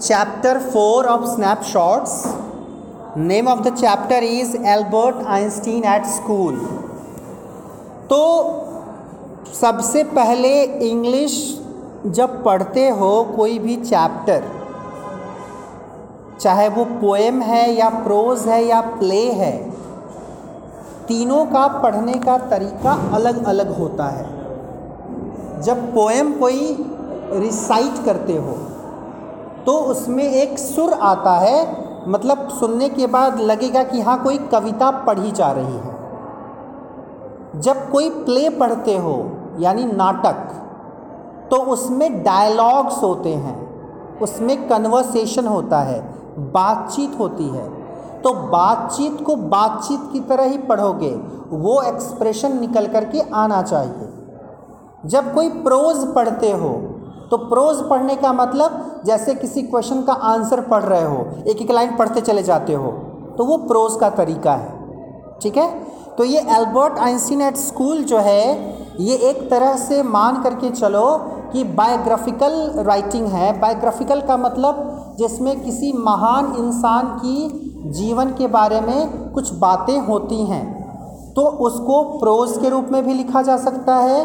chapter 4 of snapshots. Name of the chapter is albert einstein at school. तो सबसे पहले English जब पढ़ते हो कोई भी चैप्टर चाहे वो पोएम है या प्रोज है या प्ले है, तीनों का पढ़ने का तरीका अलग अलग होता है। जब पोएम कोई रिसाइट करते हो तो उसमें एक सुर आता है मतलब सुनने के बाद लगेगा कि हाँ कोई कविता पढ़ी जा रही है। जब कोई प्ले पढ़ते हो, यानी नाटक तो उसमें डायलॉग्स होते हैं, उसमें कन्वर्सेशन होता है, बातचीत होती है। तो बातचीत को बातचीत की तरह ही पढ़ोगे, वो एक्सप्रेशन निकल कर के आना चाहिए। जब कोई प्रोज पढ़ते हो तो प्रोज पढ़ने का मतलब जैसे किसी क्वेश्चन का आंसर पढ़ रहे हो, एक एक लाइन पढ़ते चले जाते हो तो वो प्रोज का तरीका है, ठीक है? तो ये एल्बर्ट आइंस्टीन एट स्कूल जो है, ये एक तरह से मान करके चलो कि बायोग्राफिकल राइटिंग है। बायोग्राफिकल का मतलब जिसमें किसी महान इंसान की जीवन के बारे में कुछ बातें होती हैं तो उसको प्रोज के रूप में भी लिखा जा सकता है।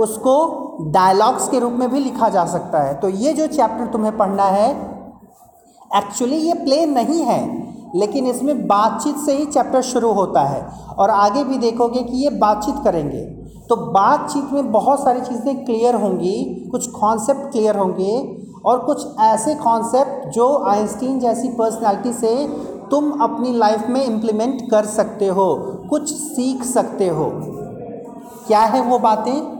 उसको डायलॉग्स के रूप में भी लिखा जा सकता है। तो ये जो चैप्टर तुम्हें पढ़ना है एक्चुअली ये प्ले नहीं है, लेकिन इसमें बातचीत से ही चैप्टर शुरू होता है और आगे भी देखोगे कि ये बातचीत करेंगे। तो बातचीत में बहुत सारी चीज़ें क्लियर होंगी, कुछ कॉन्सेप्ट क्लियर होंगे और कुछ ऐसे कॉन्सेप्ट जो आइंस्टीन जैसी पर्सनालिटी से तुम अपनी लाइफ में इम्प्लीमेंट कर सकते हो, कुछ सीख सकते हो। क्या है वो बातें?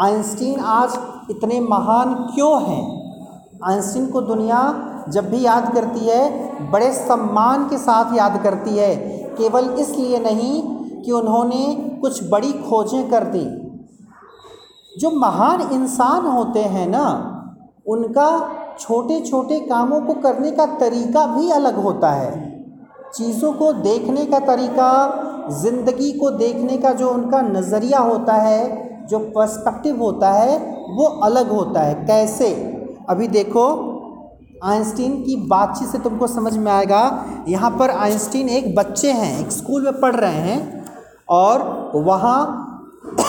आइंस्टीन आज इतने महान क्यों हैं? आइंस्टीन को दुनिया जब भी याद करती है, बड़े सम्मान के साथ याद करती है। केवल इसलिए नहीं कि उन्होंने कुछ बड़ी खोजें कर दी। जो महान इंसान होते हैं ना, उनका छोटे छोटे कामों को करने का तरीका भी अलग होता है। चीज़ों को देखने का तरीका, ज़िंदगी को देखने का जो उनका नज़रिया होता है जो पर्सपेक्टिव होता है, वो अलग होता है। कैसे? अभी देखो, आइंस्टीन की बातचीत से तुमको समझ में आएगा, यहाँ पर आइंस्टीन एक बच्चे हैं, एक स्कूल में पढ़ रहे हैं और वहाँ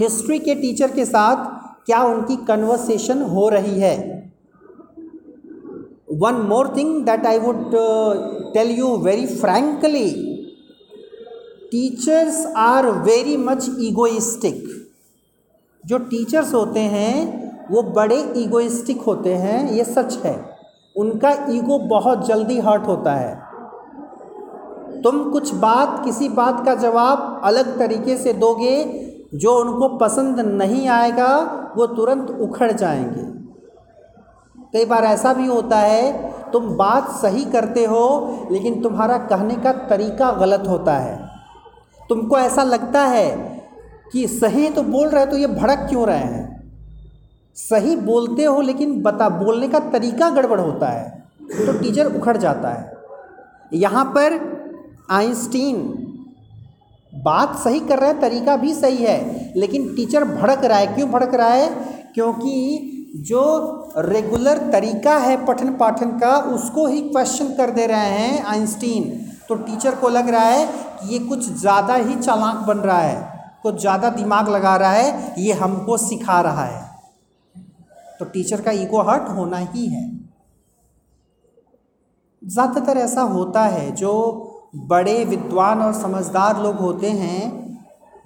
हिस्ट्री के टीचर के साथ क्या उनकी कन्वर्सेशन हो रही है? One more thing that I would tell you very frankly teachers are very much egoistic जो टीचर्स होते हैं, वो बड़े ईगोइस्टिक होते हैं, ये सच है। उनका ईगो बहुत जल्दी हर्ट होता है। तुम कुछ बात, किसी बात का जवाब अलग तरीके से दोगे, जो उनको पसंद नहीं आएगा, वो तुरंत उखड़ जाएँगे। कई बार ऐसा भी होता है, तुम बात सही करते हो, लेकिन तुम्हारा कहने का तरीका गलत होता है। तुमको ऐसा लगता है कि सही तो बोल रहे हो तो ये भड़क क्यों रहे हैं? सही बोलते हो, लेकिन बता, बोलने का तरीका गड़बड़ होता है तो टीचर उखड़ जाता है। यहाँ पर आइंस्टीन, बात सही कर रहा है, तरीका भी सही है, लेकिन टीचर भड़क रहा है। क्यों भड़क रहा है? क्योंकि जो रेगुलर तरीका है पठन पाठन का, उसको ही क्वेश्चन कर दे रहे हैं आइंस्टीन। तो टीचर को लग रहा है कि ये कुछ ज़्यादा ही चालाक बन रहा है, कुछ ज़्यादा दिमाग लगा रहा है, ये हमको सिखा रहा है। तो टीचर का ईगो हर्ट होना ही है। ज़्यादातर ऐसा होता है, जो बड़े विद्वान और समझदार लोग होते हैं,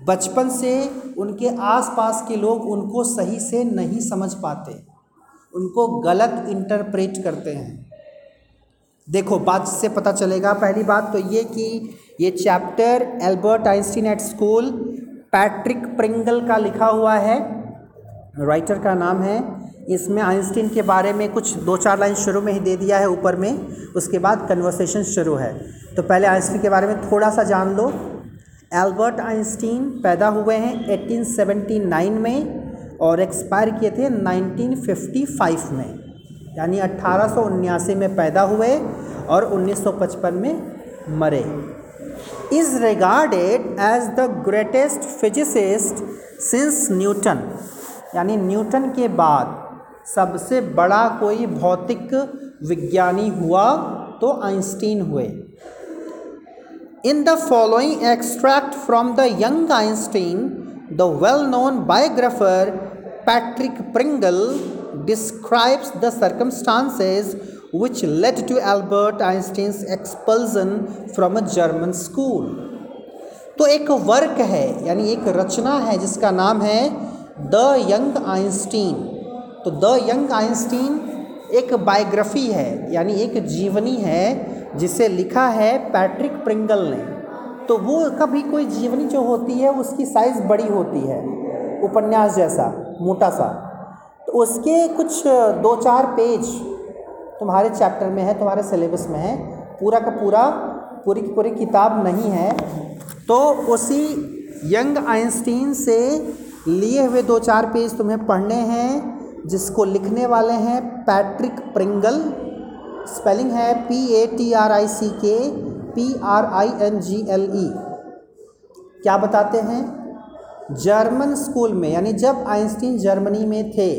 बचपन से उनके आसपास के लोग उनको सही से नहीं समझ पाते, उनको गलत इंटरप्रेट करते हैं। देखो, बात से पता चलेगा। पहली बात तो ये कि ये chapter Albert Einstein at school Patrick Pringle का लिखा हुआ है। राइटर का नाम है। इसमें आइंस्टीन के बारे में कुछ दो चार लाइन शुरू में ही दे दिया है ऊपर में। उसके बाद कन्वर्सेशन शुरू है। तो पहले आइंस्टीन के बारे में थोड़ा सा जान लो। एल्बर्ट आइंस्टीन पैदा हुए हैं 1879 में और एक्सपायर किए थे 1955 में। यानी अट्ठारह में पैदा हुए और 1955 में मरे। Is regarded as the greatest physicist since Newton, यानी न्यूटन के बाद सबसे बड़ा कोई भौतिक विज्ञानी हुआ तो आइंस्टीन हुए। In the following extract from the young Einstein the well known biographer Patrick Pringle describes the circumstances which led to Albert Einstein's expulsion from a German school. तो एक वर्क है, यानी एक रचना है, जिसका नाम है द यंग आइंस्टीन। तो द यंग आइंस्टीन एक बायोग्राफी है, यानी एक जीवनी है, जिसे लिखा है पैट्रिक प्रिंगल ने। तो वो कभी कोई जीवनी जो होती है, उसकी साइज़ बड़ी होती है, उपन्यास जैसा, मोटा सा। उसके कुछ दो चार पेज तुम्हारे चैप्टर में है, तुम्हारे सिलेबस में है। पूरा का पूरा, पूरी की पूरी किताब नहीं है। तो उसी यंग आइंस्टीन से लिए हुए दो चार पेज तुम्हें पढ़ने हैं, जिसको लिखने वाले हैं पैट्रिक प्रिंगल। स्पेलिंग है P A T R I C K P R I N G L E क्या बताते हैं? जर्मन स्कूल में, यानी जब आइंस्टीन जर्मनी में थे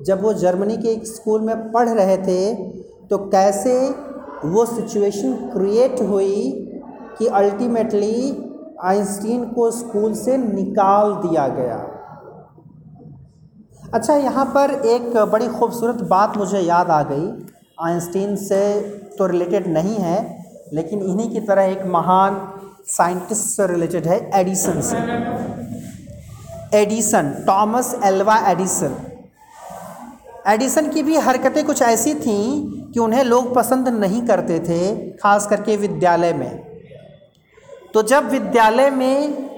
जब वो जर्मनी के एक स्कूल में पढ़ रहे थे तो कैसे वो सिचुएशन क्रिएट हुई कि अल्टीमेटली आइंस्टीन को स्कूल से निकाल दिया गया? अच्छा यहाँ पर एक बड़ी खूबसूरत बात मुझे याद आ गई। आइंस्टीन से तो रिलेटेड नहीं है, लेकिन इन्हीं की तरह एक महान साइंटिस्ट से रिलेटेड है, एडिसन से। Edison, Thomas Alva Edison. Edison की भी हरकतें कुछ ऐसी थीं कि उन्हें लोग पसंद नहीं करते थे, खास करके विद्यालय में। तो जब विद्यालय में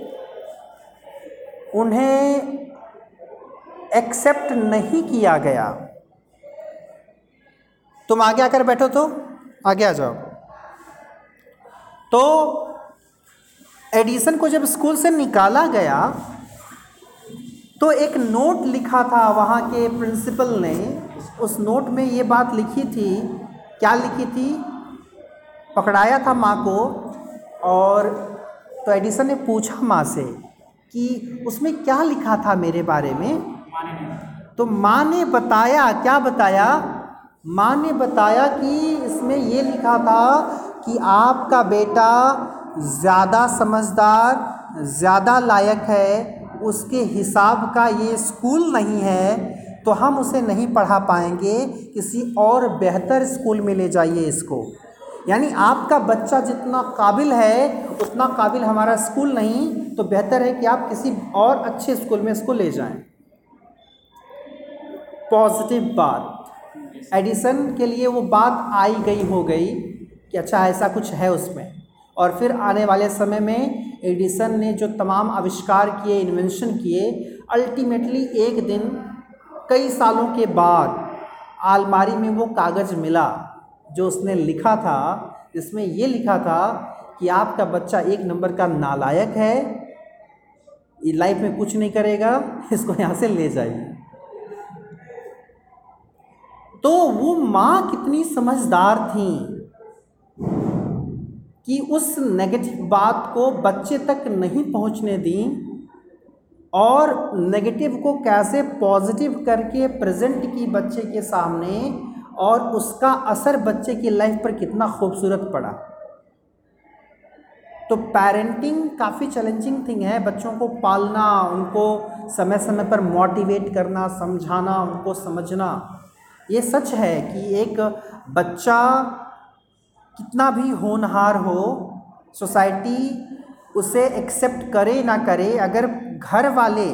उन्हें एक्सेप्ट नहीं किया गया, तुम आगे आकर बैठो तो आगे आ जाओ। तो एडिसन को जब स्कूल से निकाला गया तो एक नोट लिखा था वहाँ के प्रिंसिपल ने। उस नोट में ये बात लिखी थी। क्या लिखी थी? पकड़ाया था माँ को और तो एडिसन ने पूछा माँ से कि उसमें क्या लिखा था मेरे बारे में? तो माँ ने बताया, क्या बताया? माँ ने बताया कि इसमें ये लिखा था कि आपका बेटा ज़्यादा समझदार, ज़्यादा लायक है उसके हिसाब का ये स्कूल नहीं है तो हम उसे नहीं पढ़ा पाएँगे। किसी और बेहतर स्कूल में ले जाइए इसको। यानी आपका बच्चा जितना काबिल है, उतना काबिल हमारा स्कूल नहीं तो बेहतर है कि आप किसी और अच्छे स्कूल में इसको ले जाएँ। पॉजिटिव बात। एडिसन के लिए वो बात आई गई हो गई कि अच्छा ऐसा कुछ है उसमें। और फिर आने वाले समय में एडिसन ने जो तमाम आविष्कार किए इन्वेंशन किए अल्टीमेटली एक दिन, कई सालों के बाद आलमारी में वो कागज़ मिला, जो उसने लिखा था, जिसमें ये लिखा था कि आपका बच्चा एक नंबर का नालायक है लाइफ में कुछ नहीं करेगा, इसको यहाँ से ले जाइए। तो वो माँ कितनी समझदार थी। कि उस नेगेटिव बात को बच्चे तक नहीं पहुँचने दी और नेगेटिव को कैसे पॉजिटिव करके प्रेजेंट की बच्चे के सामने और उसका असर बच्चे की लाइफ पर कितना खूबसूरत पड़ा। तो पेरेंटिंग काफ़ी चैलेंजिंग थिंग है। बच्चों को पालना, उनको समय समय पर मोटिवेट करना, समझाना, उनको समझना, ये सच है कि एक बच्चा कितना भी होनहार हो सोसाइटी उसे एक्सेप्ट करे ना करे अगर घर वाले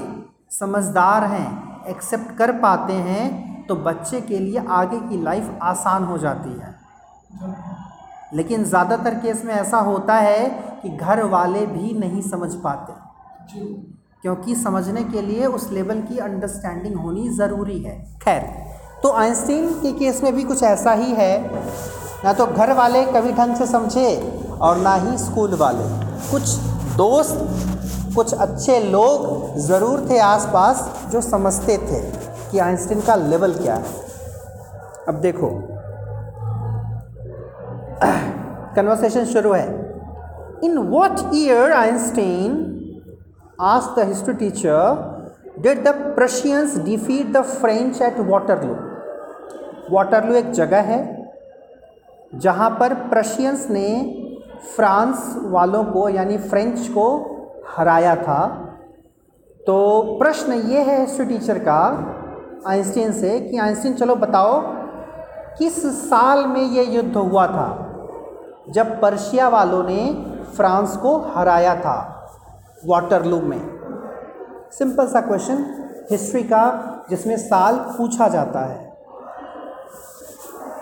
समझदार हैं एक्सेप्ट कर पाते हैं तो बच्चे के लिए आगे की लाइफ आसान हो जाती है। लेकिन ज़्यादातर केस में ऐसा होता है कि घर वाले भी नहीं समझ पाते। क्योंकि समझने के लिए उस लेवल की अंडरस्टैंडिंग होनी ज़रूरी है। खैर तो आइंस्टीन के केस में भी कुछ ऐसा ही है ना तो घर वाले कभी ढंग से समझे और ना ही स्कूल वाले। कुछ दोस्त, कुछ अच्छे लोग ज़रूर थे आसपास जो समझते थे कि आइंस्टीन का लेवल क्या है। अब देखो। कन्वर्सेशन शुरू है। इन वॉट ईयर आइंस्टीन आज the history teacher did the Prussians defeat the French at Waterloo Waterloo एक जगह है। जहाँ पर प्रशियंस ने फ्रांस वालों को, यानी फ्रेंच को हराया था। तो प्रश्न ये है हिस्ट्री टीचर का आइंस्टीन से, कि आइंस्टीन चलो बताओ, किस साल में ये युद्ध हुआ था? जब पर्शिया वालों ने फ्रांस को हराया था वाटरलू में। सिंपल सा क्वेश्चन हिस्ट्री का, जिसमें साल पूछा जाता है।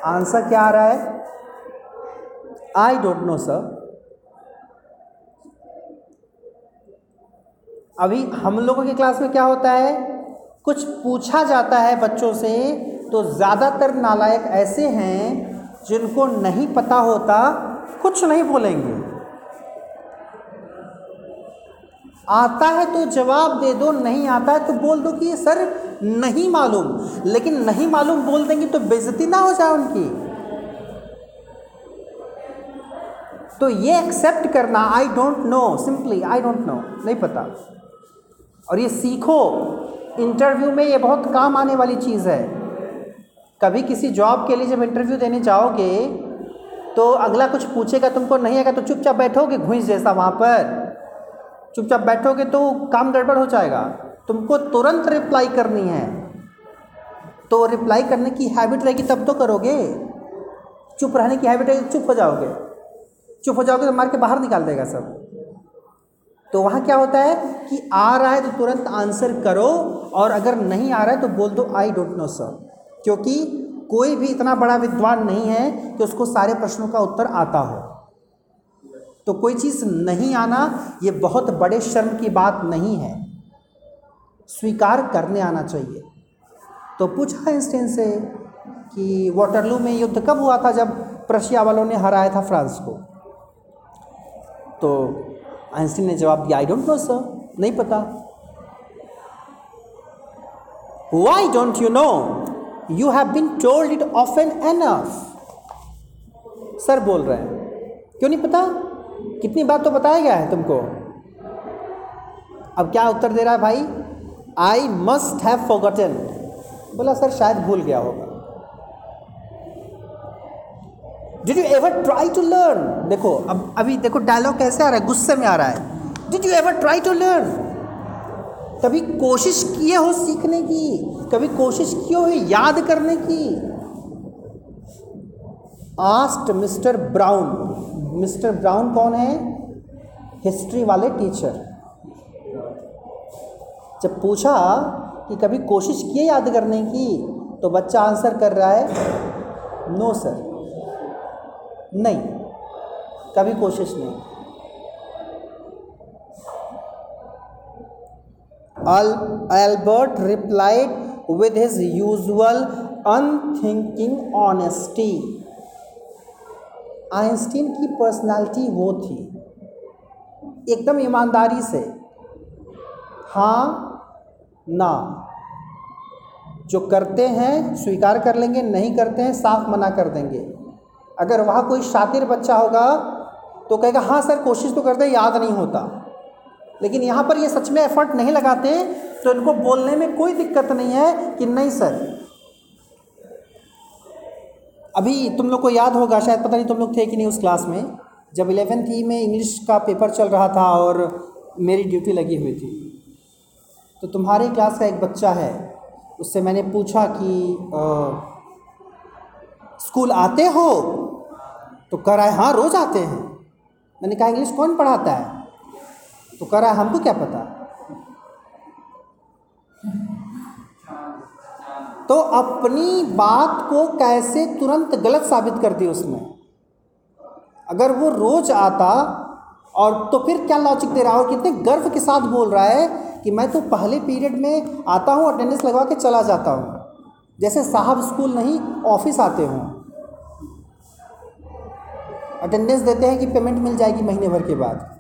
आंसर क्या आ रहा है? आई डोंट नो सर अभी हम लोगों की क्लास में क्या होता है? कुछ पूछा जाता है बच्चों से तो ज़्यादातर नालायक ऐसे हैं जिनको नहीं पता होता, कुछ नहीं बोलेंगे। आता है तो जवाब दे दो, नहीं आता है तो बोल दो कि सर नहीं मालूम। लेकिन नहीं मालूम बोल देंगे तो बेइज्जती ना हो जाए उनकी। तो ये एक्सेप्ट करना I don't know simply I don't know नहीं पता। और ये सीखो इंटरव्यू में ये बहुत काम आने वाली चीज़ है। कभी किसी जॉब के लिए जब इंटरव्यू देने जाओगे तो अगला कुछ पूछेगा तुमको, नहीं आएगा तो चुपचाप बैठोगे, घुस जैसा वहाँ पर। चुपचाप बैठोगे तो काम गड़बड़ हो जाएगा। तुमको तुरंत रिप्लाई करनी है। तो रिप्लाई करने की हैबिट रहेगी, तब तो करोगे। चुप रहने की हैबिट रहेगी, चुप हो जाओगे। चुप हो जाओगे तो मार के बाहर निकाल देगा सब। तो वहाँ क्या होता है कि आ रहा है तो तुरंत आंसर करो और अगर नहीं आ रहा है तो बोल दो आई डोंट नो सर क्योंकि कोई भी इतना बड़ा विद्वान नहीं है कि उसको सारे प्रश्नों का उत्तर आता हो। तो कोई चीज़ नहीं आना, ये बहुत बड़े शर्म की बात नहीं है। स्वीकार करने आना चाहिए। तो पूछा इंस्टेंट से कि वाटरलू में युद्ध कब हुआ था जब प्रशिया वालों ने हराया था फ्रांस को? तो आइंस्टीन ने जवाब दिया आई डोंट नो सर नहीं पता। Why don't you know you have been told it often enough sir बोल रहे हैं। क्यों नहीं पता? कितनी बार तो बताया गया है तुमको? अब क्या उत्तर दे रहा है भाई? आई मस्ट हैव फॉरगटन बोला, सर, शायद भूल गया होगा। Did you ever try to learn देखो, अब, अभी देखो डायलॉग कैसे आ रहा है? गुस्से में आ रहा है। Did you ever try to learn कभी कोशिश किए हो सीखने की? कभी कोशिश किए हो याद करने की? Asked Mr Brown Mr Brown कौन है? हिस्ट्री वाले टीचर जब पूछा कि कभी कोशिश किए याद करने की तो बच्चा आंसर कर रहा है नो सर नहीं, कभी कोशिश नहीं। Albert replied with his usual unthinking honesty. Einstein की पर्सनालिटी वो थी, एकदम ईमानदारी से। हाँ ना, जो करते हैं स्वीकार कर लेंगे, नहीं करते हैं साफ़ मना कर देंगे। अगर वहाँ कोई शातिर बच्चा होगा तो कहेगा हाँ सर कोशिश तो करते याद नहीं होता। लेकिन यहाँ पर ये सच में एफर्ट नहीं लगाते तो इनको बोलने में कोई दिक्कत नहीं है कि नहीं सर। अभी तुम लोग को याद होगा शायद पता नहीं तुम लोग थे कि नहीं उस क्लास में जब इलेवेंथ ई में इंग्लिश का पेपर चल रहा था और मेरी ड्यूटी लगी हुई थी। तो तुम्हारी क्लास का एक बच्चा है उससे मैंने पूछा कि आ, स्कूल आते हो? तो कह रहा है हाँ रोज़ आते हैं। मैंने कहा, इंग्लिश कौन पढ़ाता है? तो कह रहा है, हमको क्या पता? तो अपनी बात को कैसे तुरंत गलत साबित कर दी उसने? अगर वो रोज आता, और तो फिर क्या लॉजिक दे रहा है? और कितने गर्व के साथ बोल रहा है कि मैं तो पहले पीरियड में आता हूँ अटेंडेंस लगवा के चला जाता हूँ। जैसे साहब स्कूल नहीं ऑफ़िस आते हों। अटेंडेंस देते हैं कि पेमेंट मिल जाएगी महीने भर के बाद।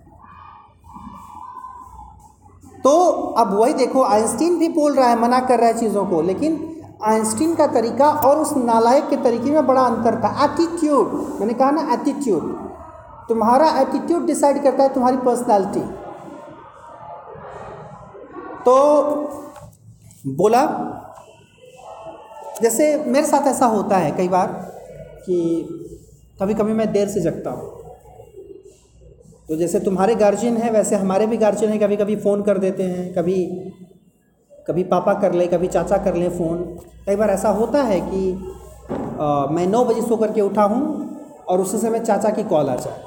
तो अब वही देखो आइंस्टीन भी बोल रहा है, मना कर रहा है चीज़ों को, लेकिन आइंस्टीन का तरीका और उस नालायक के तरीके में बड़ा अंतर था। एटीट्यूड मैंने कहा ना एटीट्यूड तुम्हारा एटीट्यूड डिसाइड करता है तुम्हारी पर्सनालिटी तो बोला, जैसे मेरे साथ ऐसा होता है कई बार कि कभी कभी मैं देर से जगता हूँ। तो जैसे तुम्हारे गार्जियन हैं वैसे हमारे भी गार्जियन हैं कभी कभी फ़ोन कर देते हैं कभी कभी पापा कर ले कभी चाचा कर ले फ़ोन कई बार ऐसा होता है कि आ, मैं नौ बजे सो करके उठा हूँ और उसी समय चाचा की कॉल आ जाए।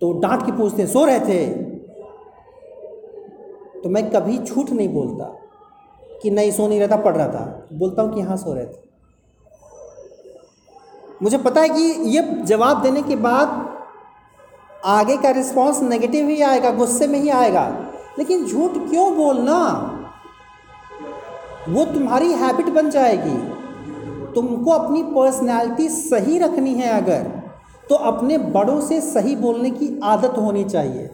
तो डांट के पूछते सो रहे थे? तो मैं कभी झूठ नहीं बोलता कि नहीं सो नहीं रहता पढ़ रहा था। बोलता हूँ कि हाँ सो रहे थे। मुझे पता है कि ये जवाब देने के बाद आगे का रिस्पांस नेगेटिव ही आएगा, गुस्से में ही आएगा। लेकिन झूठ क्यों बोलना? वो तुम्हारी हैबिट बन जाएगी। तुमको अपनी पर्सनैलिटी सही रखनी है अगर तो अपने बड़ों से सही बोलने की आदत होनी चाहिए।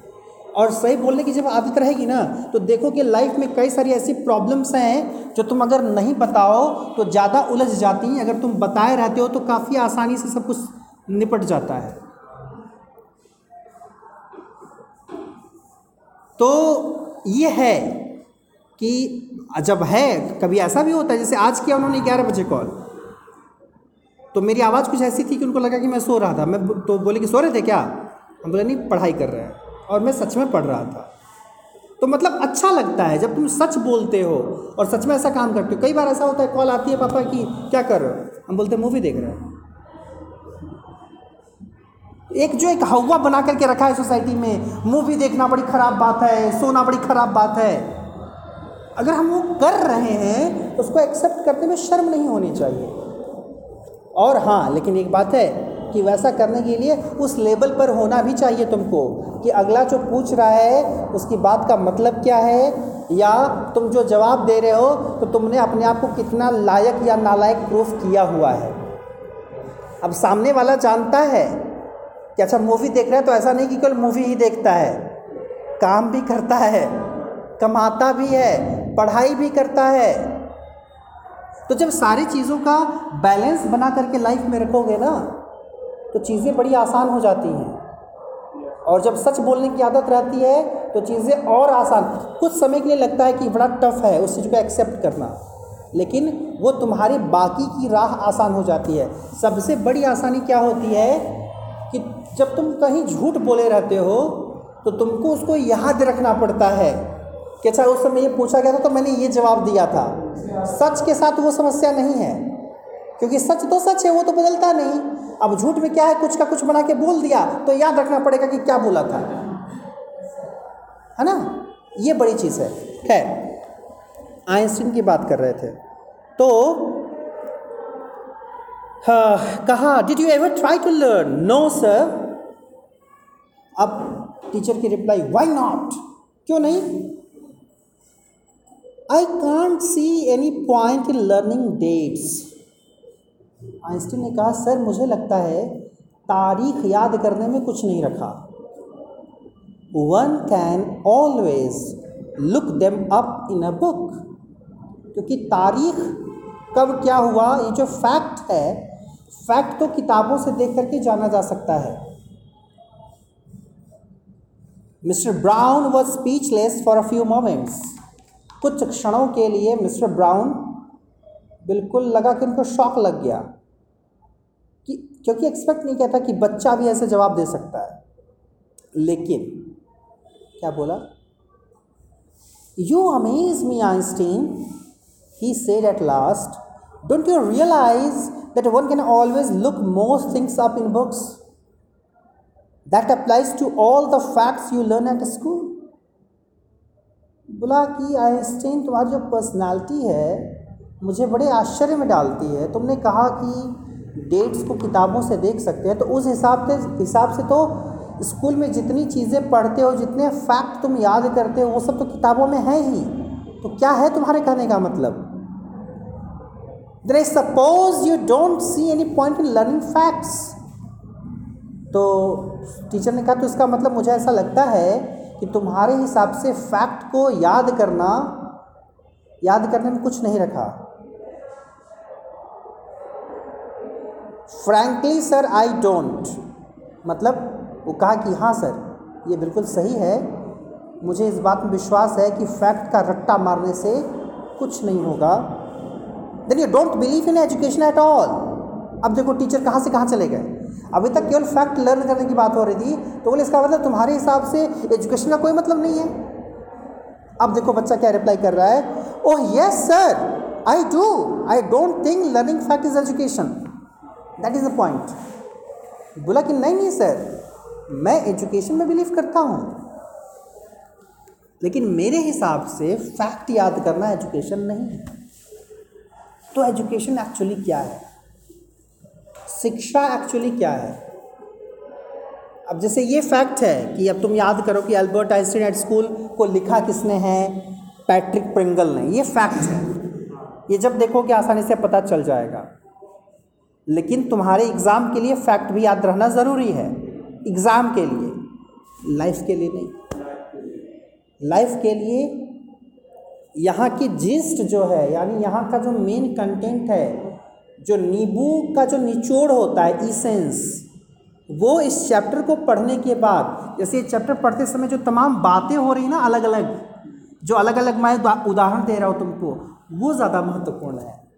और सही बोलने की जब आदत रहेगी ना तो देखो कि लाइफ में कई सारी ऐसी प्रॉब्लम्स हैं जो तुम अगर नहीं बताओ तो ज़्यादा उलझ जाती हैं। अगर तुम बताए रहते हो तो काफ़ी आसानी से सब कुछ निपट जाता है। तो ये है कि जब है, कभी ऐसा भी होता है, जैसे आज किया उन्होंने ग्यारह बजे कॉल तो मेरी आवाज़ कुछ ऐसी थी कि उनको लगा कि मैं सो रहा था। मैं तो बोले कि सो रहे थे क्या? हम बोले, नहीं, पढ़ाई कर रहे हैं। और मैं सच में पढ़ रहा था। तो मतलब अच्छा लगता है जब तुम सच बोलते हो और सच में ऐसा काम करते हो। कई बार ऐसा होता है, कॉल आती है पापा की, क्या कर रहे हो? हम बोलते हैं, मूवी देख रहे हैं। एक जो एक हवा बना करके रखा है सोसाइटी में, मूवी देखना बड़ी ख़राब बात है, सोना बड़ी ख़राब बात है। अगर हम वो कर रहे हैं तो उसको एक्सेप्ट करने में शर्म नहीं होनी चाहिए। और हाँ लेकिन एक बात है कि वैसा करने के लिए उस लेवल पर होना भी चाहिए तुमको कि अगला जो पूछ रहा है, उसकी बात का मतलब क्या है? या तुम जो जवाब दे रहे हो तो तुमने अपने आप को कितना लायक या नालायक प्रूफ किया हुआ है? अब सामने वाला जानता है कि अच्छा मूवी देख रहा है तो ऐसा नहीं कि केवल मूवी ही देखता है, काम भी करता है, कमाता भी है, पढ़ाई भी करता है। तो जब सारी चीज़ों का बैलेंस बना करके लाइफ में रखोगे ना तो चीज़ें बड़ी आसान हो जाती हैं। और जब सच बोलने की आदत रहती है तो चीज़ें और आसान। कुछ समय के लिए लगता है कि बड़ा टफ है उस चीज़ को एक्सेप्ट करना। लेकिन वो तुम्हारी बाकी की राह आसान हो जाती है। सबसे बड़ी आसानी क्या होती है कि जब तुम कहीं झूठ बोले रहते हो तो तुमको उसको याद रखना पड़ता है। कि अच्छा उस समय ये पूछा गया था तो मैंने ये जवाब दिया था। सच के साथ वो समस्या नहीं है। क्योंकि सच तो सच है, वो तो बदलता नहीं। अब झूठ में क्या है? कुछ का कुछ बना के बोल दिया तो याद रखना पड़ेगा कि क्या बोला था। है ना? ये बड़ी चीज़ है। खैर, आइंस्टीन की बात कर रहे थे। तो कहा did you ever try to learn no sir अब टीचर की रिप्लाई वाई नॉट क्यों नहीं? I can't see any point in learning dates Einstein ने कहा, सर, मुझे लगता है तारीख याद करने में कुछ नहीं रखा। One can always look them up in a book क्योंकि तारीख कब क्या हुआ, ये जो फैक्ट है फैक्ट तो किताबों से देख करके जाना जा सकता है। Mr Brown was speechless for a few moments कुछ क्षणों के लिए मिस्टर ब्राउन बिल्कुल लगा कि उनको शौक लग गया। कि, क्योंकि एक्सपेक्ट नहीं किया था कि बच्चा भी ऐसे जवाब दे सकता है। लेकिन, क्या बोला? You amaze me Einstein he said at last don't you realise that one can always look most things up in books that applies to all the facts you learn at school बोला कि Einstein तुम्हारी जो personality है मुझे बड़े आश्चर्य में डालती है। तुमने कहा कि डेट्स को किताबों से देख सकते हैं। तो उस हिसाब से हिसाब से तो स्कूल में जितनी चीज़ें पढ़ते हो, जितने फैक्ट तुम याद करते हो, वो सब तो किताबों में है ही। तो क्या है तुम्हारे कहने का मतलब? There suppose you don't see any point in learning facts तो टीचर ने कहा तो इसका मतलब मुझे ऐसा लगता है कि तुम्हारे हिसाब से फैक्ट को याद करना, याद करने में कुछ नहीं रखा। फ्रैंकली, सर आई डोंट मतलब वो कहा कि हाँ सर, ये बिल्कुल सही है। मुझे इस बात में विश्वास है कि फैक्ट का रट्टा मारने से कुछ नहीं होगा। Then you don't believe in education at all अब देखो टीचर कहाँ से कहाँ चले गए? अभी तक केवल फैक्ट लर्न करने की बात हो रही थी तो बोले, इसका मतलब तुम्हारे हिसाब से एजुकेशन का कोई मतलब नहीं है? अब देखो, बच्चा क्या रिप्लाई कर रहा है? ओह yes sir I do I don't think learning fact is education that is the point बोला कि नहीं नहीं सर मैं एजुकेशन में बिलीव करता हूँ. लेकिन मेरे हिसाब से फैक्ट याद करना एजुकेशन नहीं है. तो एजुकेशन एक्चुअली क्या है? शिक्षा एक्चुअली क्या है? अब जैसे ये फैक्ट है कि अब तुम याद करो कि अल्बर्ट आइंस्टीन एट स्कूल को लिखा किसने है? पैट्रिक प्रिंगल ने. ये फैक्ट है. ये जब देखोगे आसानी से पता चल जाएगा. लेकिन तुम्हारे एग्ज़ाम के लिए फैक्ट भी याद रहना ज़रूरी है। एग्ज़ाम के लिए, लाइफ के लिए नहीं। लाइफ के लिए यहाँ की जिस्ट जो है, यानी यहाँ का जो मेन कंटेंट है, जो नींबू का जो निचोड़ होता है इसेंस वो इस चैप्टर को पढ़ने के बाद, जैसे ये चैप्टर पढ़ते समय जो तमाम बातें हो रही ना अलग अलग जो अलग अलग मैं उदाहरण दे रहा हूँ तुमको, वो ज़्यादा महत्वपूर्ण है।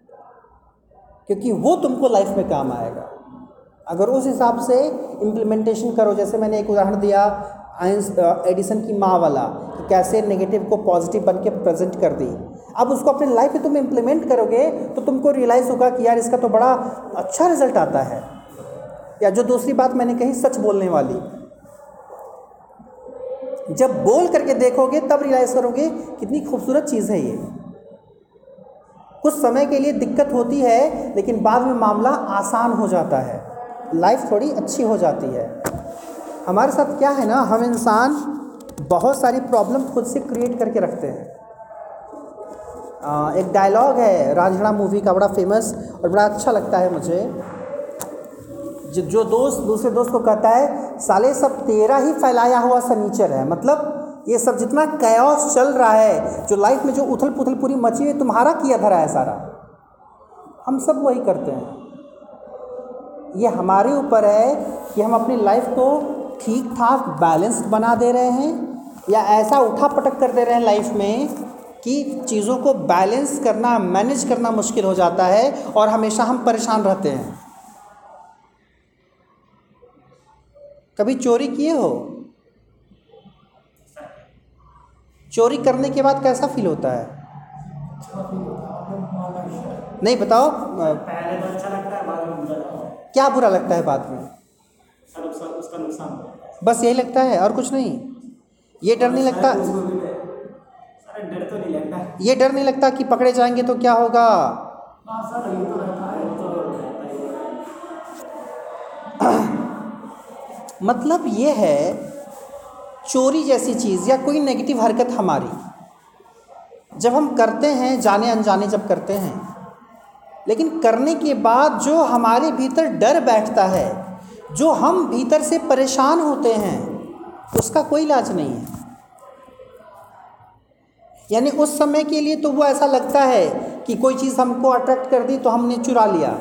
क्योंकि वो तुमको लाइफ में काम आएगा। अगर उस हिसाब से इम्प्लीमेंटेशन करो, जैसे मैंने एक उदाहरण दिया आइंस एडिसन की माँ वाला, कि कैसे नेगेटिव को पॉजिटिव बन के प्रेजेंट कर दी। अब उसको अपने लाइफ में तुम इम्प्लीमेंट करोगे तो तुमको रियलाइज़ होगा कि यार इसका तो बड़ा अच्छा रिज़ल्ट आता है। या जो दूसरी बात मैंने कही, सच बोलने वाली। जब बोल करके देखोगे, तब रियलाइज़ करोगे, कितनी खूबसूरत चीज़ है ये। कुछ समय के लिए दिक्कत होती है, लेकिन बाद में मामला आसान हो जाता है। लाइफ थोड़ी अच्छी हो जाती है। हमारे साथ क्या है ना, हम इंसान बहुत सारी प्रॉब्लम खुद से क्रिएट करके रखते हैं। एक डायलॉग है रांझणा मूवी का, बड़ा फ़ेमस और बड़ा अच्छा लगता है मुझे। जो दोस्त, दूसरे दोस्त को कहता है, साले, सब तेरा ही फैलाया हुआ सनीचर है। मतलब ये सब जितना कैos चल रहा है, जो लाइफ में जो उथल पुथल पूरी मची है तुम्हारा किया धरा है सारा। हम सब वही करते हैं। ये हमारे ऊपर है कि हम अपनी लाइफ को ठीक ठाक बैलेंस बना दे रहे हैं, या ऐसा उठा पटक कर दे रहे हैं लाइफ में कि चीज़ों को बैलेंस करना मैनेज करना मुश्किल हो जाता है और हमेशा हम परेशान रहते हैं। कभी चोरी किए हो? चोरी करने के बाद कैसा फील होता है? नहीं बताओ। पहले तो अच्छा लगता है बाद में बुरा लगता है। क्या बुरा लगता है बाद में? उसका उसका नुकसान बस यही लगता है और कुछ नहीं। ये डर नहीं लगता डर तो नहीं लगता। ये डर नहीं लगता कि पकड़े जाएँगे तो क्या होगा? हाँ तो तो मतलब ये है चोरी जैसी चीज़ या कोई नेगेटिव हरकत हमारी। जब हम करते हैं, जाने अनजाने जब करते हैं, लेकिन करने के बाद जो हमारे भीतर डर बैठता है, जो हम भीतर से परेशान होते हैं, उसका कोई इलाज नहीं है। यानी उस समय के लिए तो वो ऐसा लगता है कि कोई चीज़ हमको अट्रैक्ट कर दी तो हमने चुरा लिया।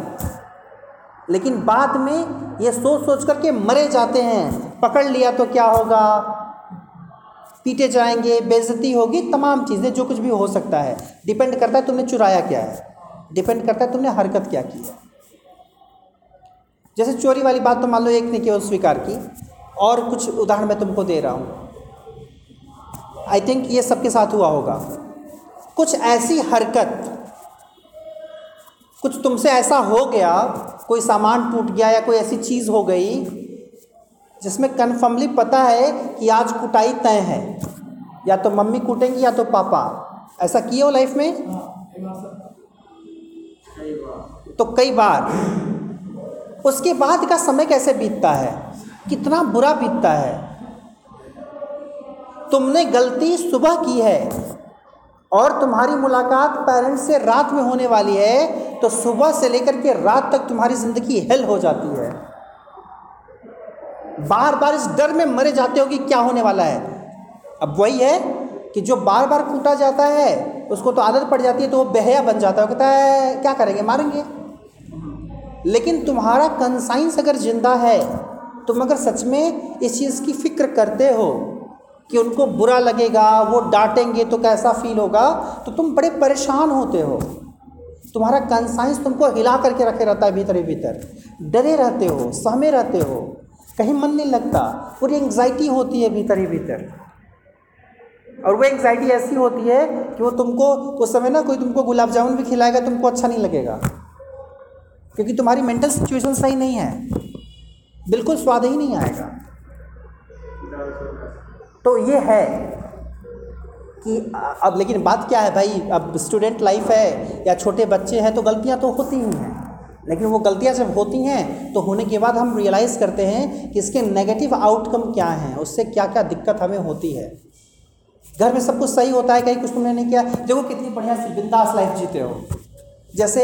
लेकिन बाद में ये सोच सोच करके मरे जाते हैं, पकड़ लिया तो क्या होगा? पीटे जाएँगे, बेइज्जती होगी, तमाम चीज़ें, जो कुछ भी हो सकता है। डिपेंड करता है तुमने चुराया क्या है। डिपेंड करता है तुमने हरकत क्या की है। जैसे चोरी वाली बात तो मान लो एक ने केवल स्वीकार की, और कुछ उदाहरण मैं तुमको दे रहा हूँ। आई थिंक ये सबके साथ हुआ होगा। कुछ ऐसी हरकत, कुछ तुमसे ऐसा हो गया, कोई सामान टूट गया या कोई ऐसी चीज़ हो गई जिसमें कन्फर्मली पता है कि आज कुटाई तय है। या तो मम्मी कूटेंगी या तो पापा। ऐसा किए हो लाइफ में? तो कई बार। उसके बाद का समय कैसे बीतता है? कितना बुरा बीतता है? तुमने गलती सुबह की है और तुम्हारी मुलाकात पेरेंट्स से रात में होने वाली है तो सुबह से लेकर के रात तक तुम्हारी ज़िंदगी हेल हो जाती है। बार बार इस डर में मरे जाते हो कि क्या होने वाला है। अब वही है कि जो बार बार कूटा जाता है, उसको तो आदत पड़ जाती है तो वो बेहया बन जाता है कहता है, क्या करेंगे, मारेंगे? लेकिन तुम्हारा कंसाइंस अगर ज़िंदा है, तुम अगर सच में इस चीज़ की फ़िक्र करते हो कि उनको बुरा लगेगा, वो डांटेंगे तो कैसा फील होगा तो तुम बड़े परेशान होते हो। तुम्हारा कंसाइंस तुमको हिला करके रखे रहता है भीतर ही भीतर। डरे रहते हो, सहमे रहते हो कहीं मन नहीं लगता। पूरी एंग्जाइटी होती है भीतर ही भीतर। और वो एंग्जाइटी ऐसी होती है कि वो तुमको, उस समय ना कोई तुमको गुलाब जामुन भी खिलाएगा, तुमको अच्छा नहीं लगेगा। क्योंकि तुम्हारी मेंटल सिचुएशन सही नहीं है। बिल्कुल स्वाद ही नहीं आएगा। तो ये है कि अब लेकिन बात क्या है भाई? अब स्टूडेंट लाइफ है या छोटे बच्चे हैं तो गलतियाँ तो होती ही हैं। लेकिन वो गलतियाँ जब होती हैं तो होने के बाद हम रियलाइज़ करते हैं कि इसके नेगेटिव आउटकम क्या हैं, उससे क्या क्या दिक्कत हमें होती है। घर में सब कुछ सही होता है, कहीं कुछ तुमने नहीं किया। देखो कितनी बढ़िया सी बिंदास लाइफ जीते हो। जैसे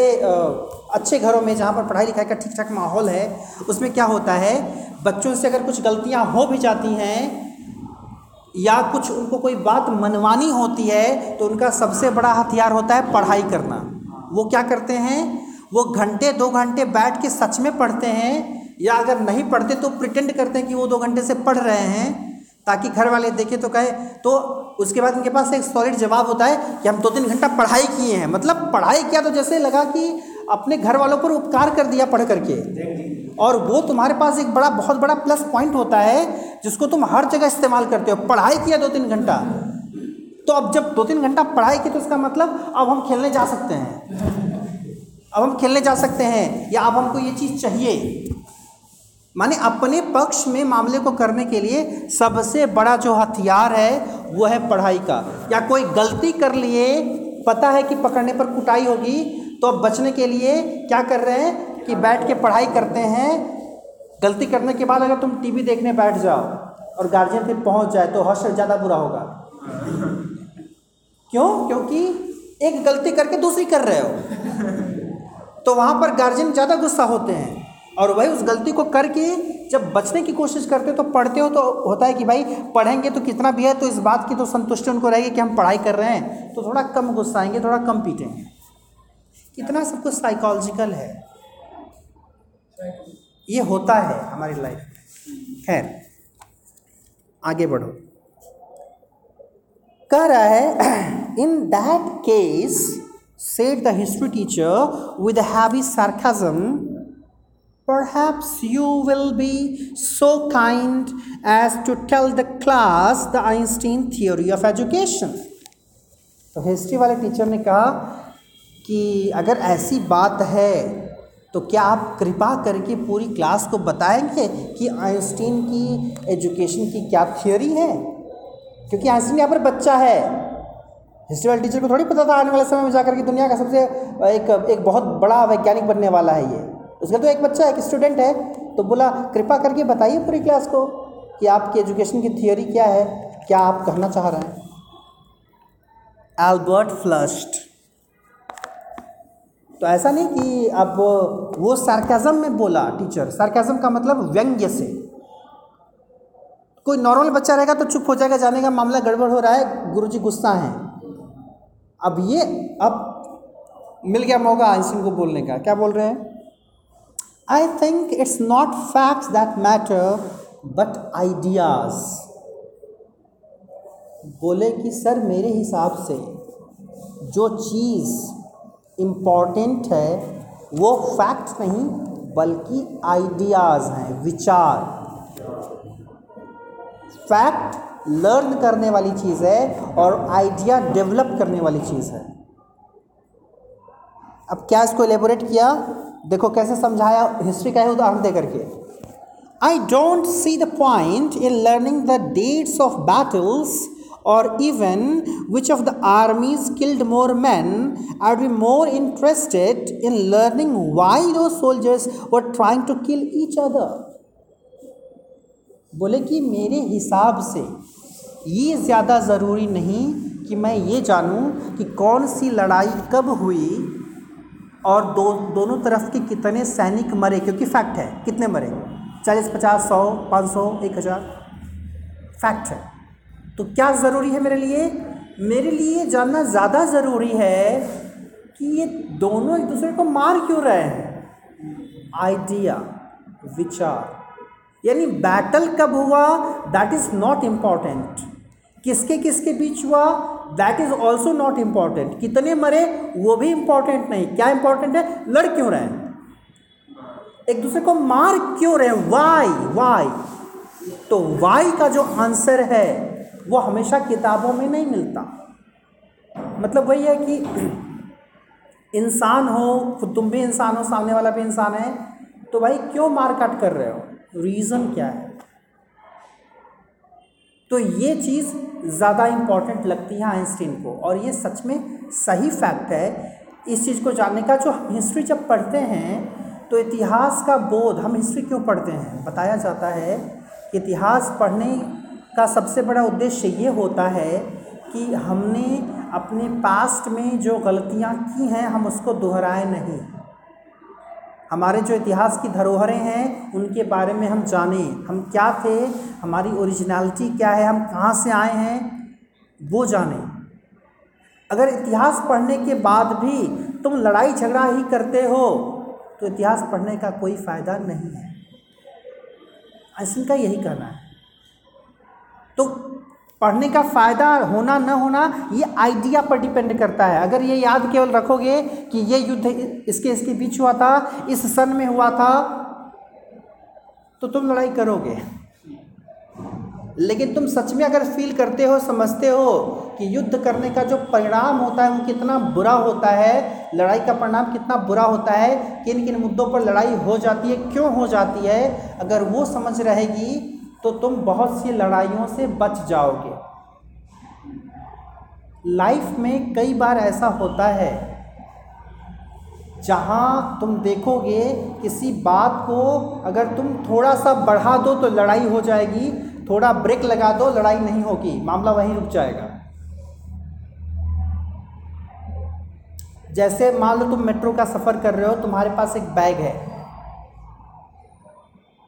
अच्छे घरों में जहाँ पर पढ़ाई लिखाई का ठीक ठाक माहौल है, उसमें क्या होता है, बच्चों से अगर कुछ गलतियाँ हो भी जाती हैं, या कुछ उनको कोई बात मनवानी होती है तो उनका सबसे बड़ा हथियार होता है पढ़ाई करना। वो क्या करते हैं वो घंटे, दो घंटे बैठ के सच में पढ़ते हैं या अगर नहीं पढ़ते तो प्रिटेंड करते हैं कि वो दो घंटे से पढ़ रहे हैं, ताकि घर वाले देखें तो कहे तो उसके बाद उनके पास एक सॉलिड जवाब होता है कि हम दो तीन घंटा पढ़ाई किए हैं। मतलब पढ़ाई किया तो जैसे लगा कि अपने घर वालों पर उपकार कर दिया पढ़ करके। और वो तुम्हारे पास एक बड़ा, बहुत बड़ा प्लस पॉइंट होता है, जिसको तुम हर जगह इस्तेमाल करते हो। पढ़ाई किया दो तीन घंटा। तो अब जब दो तीन घंटा पढ़ाई की तो इसका मतलब अब हम खेलने जा सकते हैं। अब हम खेलने जा सकते हैं, या अब हमको ये चीज़ चाहिए। माने अपने पक्ष में मामले को करने के लिए सबसे बड़ा जो हथियार है, वो है पढ़ाई का। या कोई गलती कर लिए, पता है कि पकड़ने पर कुटाई होगी तो अब बचने के लिए क्या कर रहे हैं कि बैठ के पढ़ाई करते हैं। गलती करने के बाद अगर तुम टीवी देखने बैठ जाओ और गार्जियन फिर पहुँच जाए तो हर्ष ज़्यादा बुरा होगा। क्यों? क्योंकि एक गलती करके दूसरी कर रहे हो। तो वहाँ पर गार्जियन ज़्यादा गुस्सा होते हैं। और वही उस गलती को करके जब बचने की कोशिश करते हो तो पढ़ते हो तो होता है कि भाई, पढ़ेंगे तो कितना भी है तो इस बात की तो संतुष्टि उनको रहेगी कि हम पढ़ाई कर रहे हैं। तो थोड़ा कम गुस्सा आएँगे, थोड़ा कम पीटेंगे। कितना सब कुछ साइकोलॉजिकल है। ये होता है हमारी लाइफ में। खैर, आगे बढ़ो। कह रहा है in that case said the history teacher with heavy sarcasm Perhaps you will be so kind as to tell the class the Einstein theory of education. तो हिस्ट्री वाले टीचर ने कहा कि अगर ऐसी बात है तो क्या आप कृपा करके पूरी क्लास को बताएँगे कि आइंस्टीन की एजुकेशन की क्या थियोरी है क्योंकि आइंस्टीन यहाँ पर बच्चा है हिस्ट्री वाले टीचर को थोड़ी पता था आने वाले समय में जाकर के दुनिया का सबसे एक एक बहुत बड़ा वैज्ञानिक बनने वाला है ये। उसका तो एक बच्चा है एक स्टूडेंट है तो बोला कृपा करके बताइए पूरी क्लास को कि आपकी एजुकेशन की थियोरी क्या है? क्या आप कहना चाह रहे हैं? एल्बर्ट फ्लस्ट तो ऐसा नहीं कि अब वो सार्केज़म में बोला टीचर सार्केज़म का मतलब व्यंग्य से। कोई नॉर्मल बच्चा रहेगा तो चुप हो जाएगा जाने का मामला गड़बड़ हो रहा है गुरुजी गुस्सा है। अब ये, अब मिल गया मौका आइंस्टीन को बोलने का। क्या बोल रहे हैं? I think it's not facts that matter but ideas बोले कि सर, मेरे हिसाब से जो चीज़ इंपॉर्टेंट है, वो फैक्ट नहीं, बल्कि आइडियाज़ हैं, विचार। फैक्ट लर्न करने वाली चीज़ है और आइडिया डेवलप करने वाली चीज़ है। अब क्या इसको एलेबोरेट किया? देखो कैसे समझाया? हिस्ट्री का है उदाहरण दे करके। I don't see the point in learning the dates of battles और even which of the armies killed more men are be more interested in learning why two soldiers were trying to kill each other बोले कि मेरे हिसाब से ये ज़्यादा ज़रूरी नहीं कि मैं ये जानूं कि कौन सी लड़ाई कब हुई और दो, दोनों तरफ़ के कितने सैनिक मरे, क्योंकि फैक्ट है, कितने मरे? चालीस, पचास, सौ, पाँच सौ, एक हज़ार। फैक्ट है। तो क्या ज़रूरी है मेरे लिए? मेरे लिए जानना ज़्यादा ज़रूरी है कि ये दोनों एक दूसरे को मार क्यों रहे हैं? आइडिया, विचार। यानी बैटल कब हुआ? दैट इज़ नॉट इंपॉर्टेंट किसके किसके बीच हुआ? That is also not important कितने मरे? वो भी इंपॉर्टेंट नहीं। क्या इंपॉर्टेंट है? लड़ क्यों रहे हैं? एक दूसरे को मार क्यों रहे वाई वाई तो वाई का जो आंसर है, वो हमेशा किताबों में नहीं मिलता। मतलब वही है कि इंसान हो, खुद तुम भी इंसान हो, सामने वाला भी इंसान है तो भाई क्यों मार काट कर रहे हो? रीज़न क्या है? तो ये चीज़ ज़्यादा इंपॉर्टेंट लगती है आइंस्टीन को। और ये सच में सही फैक्ट है। इस चीज़ को जानने का जो हम हिस्ट्री जब पढ़ते हैं तो इतिहास का बोध हम हिस्ट्री क्यों पढ़ते हैं? बताया जाता है कि इतिहास पढ़ने का सबसे बड़ा उद्देश्य ये होता है कि हमने अपने पास्ट में जो गलतियाँ की हैं, हम उसको दोहराए नहीं। हमारे जो इतिहास की धरोहरें हैं, उनके बारे में हम जाने। हम क्या थे? हमारी ओरिजिनलिटी क्या है? हम कहाँ से आए हैं? वो जाने। अगर इतिहास पढ़ने के बाद भी तुम लड़ाई झगड़ा ही करते हो तो इतिहास पढ़ने का कोई फ़ायदा नहीं है। ऐसी का यही कहना है। पढ़ने का फ़ायदा होना, न होना, ये आइडिया पर डिपेंड करता है। अगर ये याद केवल रखोगे कि ये युद्ध इसके इसके बीच हुआ था, इस सन में हुआ था तो तुम लड़ाई करोगे। लेकिन तुम सच में अगर फील करते हो, समझते हो कि युद्ध करने का जो परिणाम होता है, वो कितना बुरा होता है, लड़ाई का परिणाम कितना बुरा होता है किन किन मुद्दों पर लड़ाई हो जाती है, क्यों हो जाती है, अगर वो समझ रहेगी तो तुम बहुत सी लड़ाइयों से बच जाओगे। लाइफ में कई बार ऐसा होता है, जहाँ तुम देखोगे किसी बात को अगर तुम थोड़ा सा बढ़ा दो तो लड़ाई हो जाएगी, थोड़ा ब्रेक लगा दो, लड़ाई नहीं होगी, मामला वहीं रुक जाएगा। जैसे मान लो तुम मेट्रो का सफ़र कर रहे हो, तुम्हारे पास एक बैग है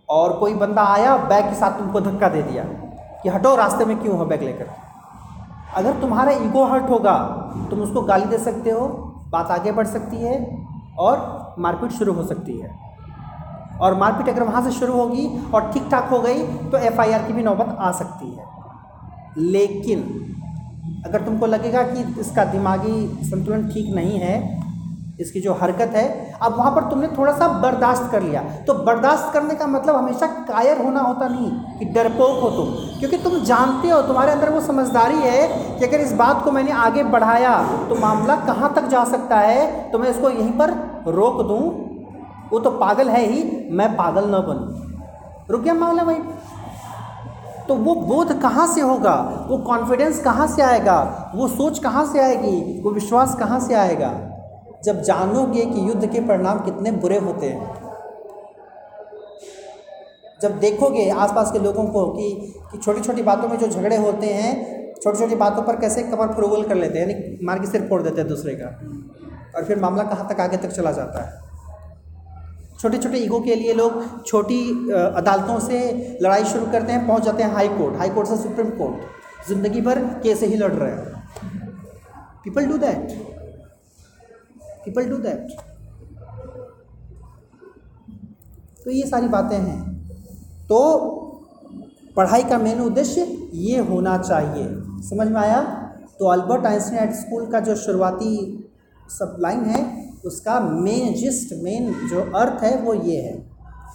और कोई बंदा आया, बैग के साथ तुमको धक्का दे दिया कि हटो, रास्ते में क्यों हो बैग लेकर? अगर तुम्हारा ईगो हर्ट होगा, तुम उसको गाली दे सकते हो, बात आगे बढ़ सकती है और मारपीट शुरू हो सकती है। और मारपीट अगर वहाँ से शुरू होगी और ठीक ठाक हो गई तो एफआईआर की भी नौबत आ सकती है। लेकिन अगर तुमको लगेगा कि इसका दिमागी संतुलन ठीक नहीं है इसकी जो हरकत है, अब वहाँ पर तुमने थोड़ा सा बर्दाश्त कर लिया। तो बर्दाश्त करने का मतलब हमेशा कायर होना होता नहीं, कि डरपोक हो तुम। क्योंकि तुम जानते हो, तुम्हारे अंदर वो समझदारी है कि अगर इस बात को मैंने आगे बढ़ाया तो मामला कहाँ तक जा सकता है? तो मैं इसको यहीं पर रोक दूँ। वो तो पागल है ही, मैं पागल न बनूँ। रुक गया मामला भाई तो वो बोध कहाँ से होगा? वो कॉन्फिडेंस कहाँ से आएगा? वो सोच कहाँ से आएगी? वो विश्वास कहाँ से आएगा? जब जानोगे कि युद्ध के परिणाम कितने बुरे होते हैं। जब देखोगे आसपास के लोगों को कि कि छोटी छोटी बातों में जो झगड़े होते हैं छोटी छोटी बातों पर कैसे कमर फरोगल कर लेते हैं, यानी मार के सिर फोड़ देते हैं दूसरे का, और फिर मामला कहाँ तक आगे तक चला जाता है। छोटे छोटे ईगो के लिए लोग छोटी अदालतों से लड़ाई शुरू करते हैं, पहुँच जाते हैं हाई कोर्ट हाई कोर्ट से सुप्रीम कोर्ट। ज़िंदगी भर केस ही लड़ रहे हैं। People do that people do that तो ये सारी बातें हैं। तो पढ़ाई का मेन उद्देश्य ये होना चाहिए। समझ में आया? तो अल्बर्ट आइंस्टीन एट स्कूल का जो शुरुआती सब लाइन है, उसका मेन जिस्ट मेन जो अर्थ है वो ये है।